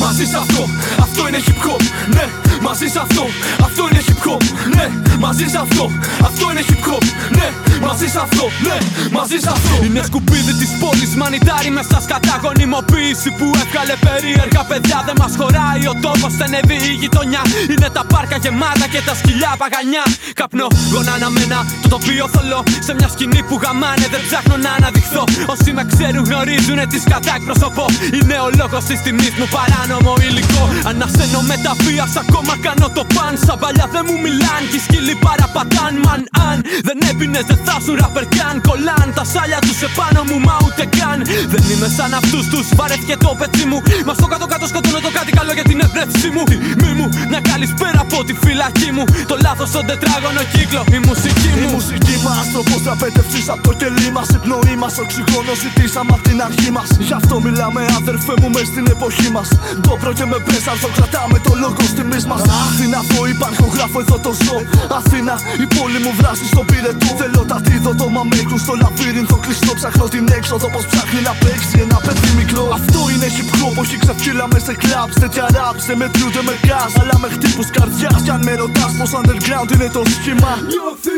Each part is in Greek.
μαζί σε αυτό, αυτό είναι hip hop. Ναι, μαζί σε αυτό, αυτό είναι hip hop. Ναι, μαζί σε αυτό, αυτό είναι hip hop. Ναι, μαζί σε αυτό, ναι, μαζί σε αυτό. Είναι σκουπίδι της πόλης, μανιτάρι μέσα σκατά γονιμοποίηση που έβγαλε περίεργα παιδιά. Δεν μας χωράει ο τόπος, στενεύει η γειτονιά. Είναι τα πάρκα γεμάτα και τα σκυλιά παγανιά. Καπνό, γονά αναμένα, το τοπίο θολό. Σε μια σκηνή που γαμάνε, δεν ψάχνω να αναδειχθώ. Όσοι με ξέρουν γνωρίζουν τις σκατά εκπροσωπώ. Είναι ο λόγος της τιμής μου παράνομο υλικό. Ανασένω με τα βία, ακόμα κάνω το παν. Σαν παλιά δεν μου μιλάν, και οι σκύλοι παραπατάν. Μαν αν δεν έπινε, δεν θα σου ραπερ καν. Κολάν τα σάλια τους επάνω μου, μα ούτε καν. Δεν είμαι σαν αυτούς τους, βαρέθηκε το πετσί μου. Μα στο κάτω-κάτω σκοτώνω το κάτι καλό για την εμπνεύση μου. Μη μου να καλησπέρα από τη φυλακή μου. Το λάθος στον τετράγωνο κύκλο, η μουσική μου. Η μουσική μας, τρόπο τραπέτευση από το κελί μας. Η πνοή μας, οξυγόνο ζητήσαμε από την αρχή μας. Γι' αυτό μιλάμε, αδερφέ μου, μες στην εποχή μας. Το και με μπέσαρθο κρατάμε το λόγο τιμή μας. Αθήνα, αυτό υπάρχω, γράφω εδώ το ζω. Αθήνα, η πόλη μου βράσει στο πυρετό. Θέλω τα τίδο, το μαμέκου στο λαβύρινθο κλειστό. Ψάχνω την έξοδο, πώ ψάχνει να παίξει ένα παιδί μικρό. Αυτό είναι hip hop, όχι ξεφύλα μες σε κλαμπ. Τέτοια rap, σε μετριούνται με γκάζ. Αλλά με χτύπους καρδιάς. Κι αν με ρωτάς πως underground είναι το σχήμα. Νιώθει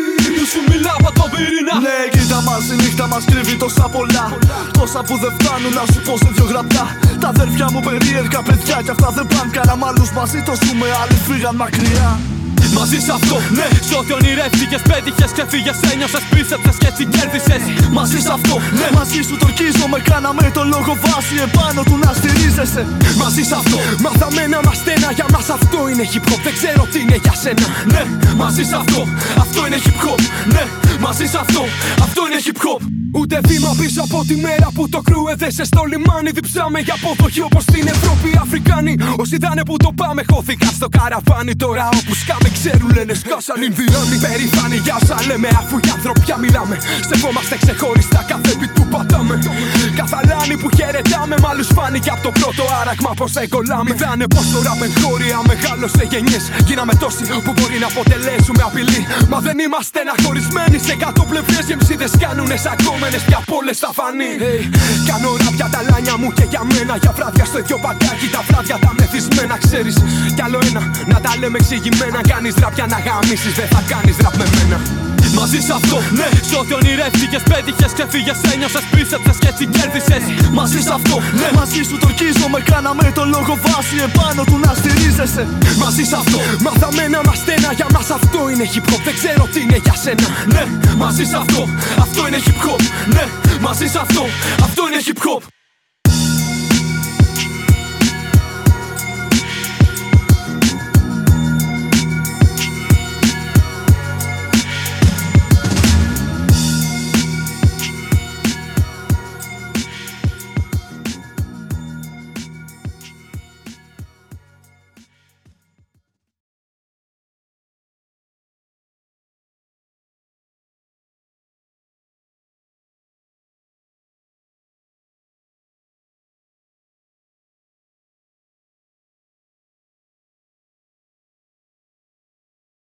που σου μιλάω από το πυρήνα. Ναι, κοίτα μας, η νύχτα μας κρύβει τόσα πολλά. Τόσα που δεν φτάνουν να σου πω σε δυο γραπτά. Τα αδέρφια μου περίεργα παιδιά κι αυτά δεν πάνε καλά. Μ' άλλους μαζί το ζούμε, άλλοι φύγαν μακριά. Μαζί σε αυτό, ναι, σ' ό,τι ονειρεύτηκες, πέτυχες, ξεφύγες, ένιωσες, πίστεψες και έτσι κέρδισες Μαζί σε αυτό, ναι, μαζί σου το με κάναμε το λόγο βάση επάνω του να στηρίζεσαι. Μαζί σε αυτό, μάθαμε να είμαστε ένα, για μας αυτό είναι hip hop, δεν ξέρω τι είναι για σένα. Ναι, μαζί σε αυτό, αυτό είναι hip hop, ναι, μαζί σε αυτό, αυτό είναι hip hop. Ούτε βήμα πίσω από τη μέρα που το κρού έδεσε στο λιμάνι. Διψάμε για αποδοχή όπως στην Ευρώπη οι Αφρικάνοι. Όσοι δάνε που το πάμε, χώθηκαν στο καραβάνι. Τώρα όπου σκάμε, ξέρουν λένε σκάσαν Ινδιάνοι. Περήφανοι για όσα λέμε, αφού για ανθρωπιά μιλάμε. Σεβόμαστε ξεχωριστά κάθε beat που πατάμε. Καθαλάνοι που χαιρετάμε, μ' άλλου φάνηκε από το πρώτο άραγμα πως δεν κολλάμε. Είδανε πως το ραπ χώρια μεγάλωσε γενιές. Γίναμε τόσοι που μπορεί να αποτελέσουμε απειλή. Μα δεν είμαστε χωρισμένοι σε κάτω πλευρέ. Γεμψίδε κάνουνε σαν κόμενες πια πόλες θα φανεί hey, Κάνω ράπια τα λάνια μου και για μένα Για βράδια στο ίδιο πακάκι τα βράδια τα μεθυσμένα Ξέρεις κι άλλο ένα να τα λέμε εξηγημένα Κάνεις ράπια να γαμίσεις δεν θα κάνεις ραπ με μένα Μαζί σε αυτό, ναι, σ' ό,τι ονειρεύτηκες, πέτυχες, ξεφύγες, ένιωσες, πίστεψες και έτσι κέρδισες Μαζί σε αυτό, ναι, μαζί σου το με κάναμε το λόγο βάση επάνω του να στηρίζεσαι. Μαζί σε αυτό, μάθαμε να είμαστε ένα, για μας αυτό είναι hip hop, δεν ξέρω τι είναι για σένα. Ναι, μαζί σε αυτό, αυτό είναι hip hop, ναι, μαζί σε αυτό, αυτό είναι hip hop